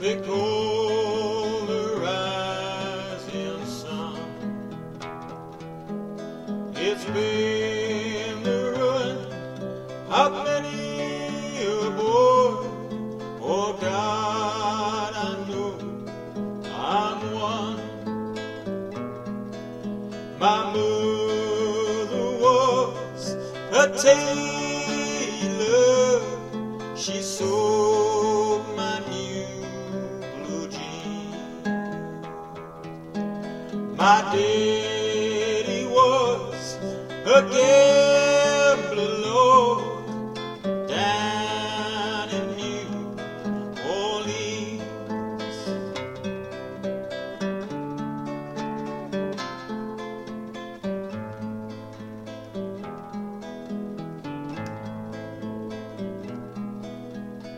they call the rising sun. It's been the ruin of many a boy. Oh God, I know I'm one. My mother was a tailor. She sewed. My daddy was a gambler, Lord, down in New Orleans.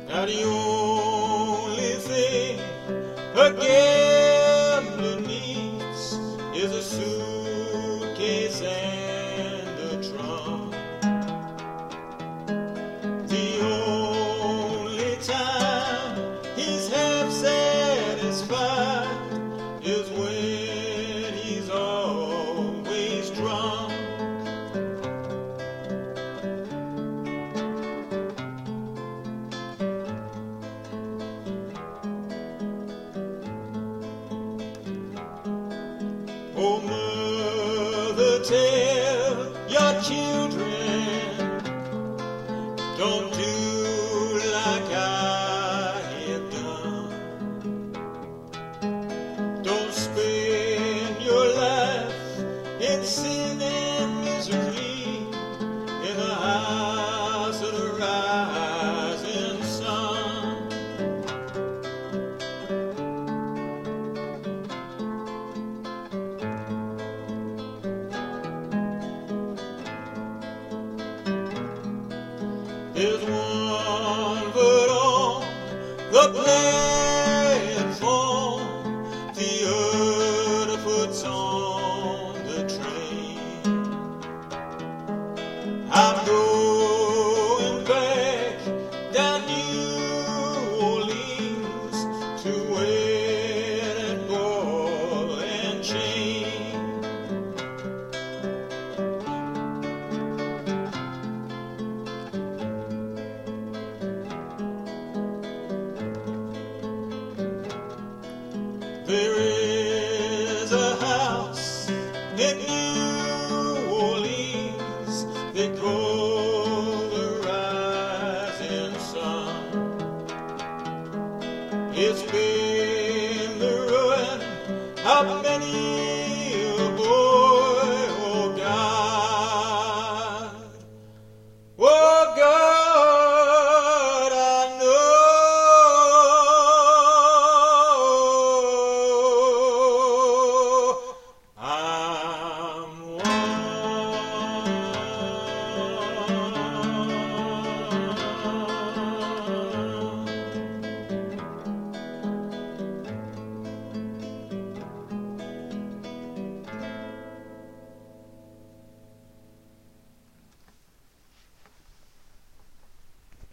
Now the only thing a and a trunk. The only time he's half satisfied is when he's always drunk. Oh, don't do platform, How many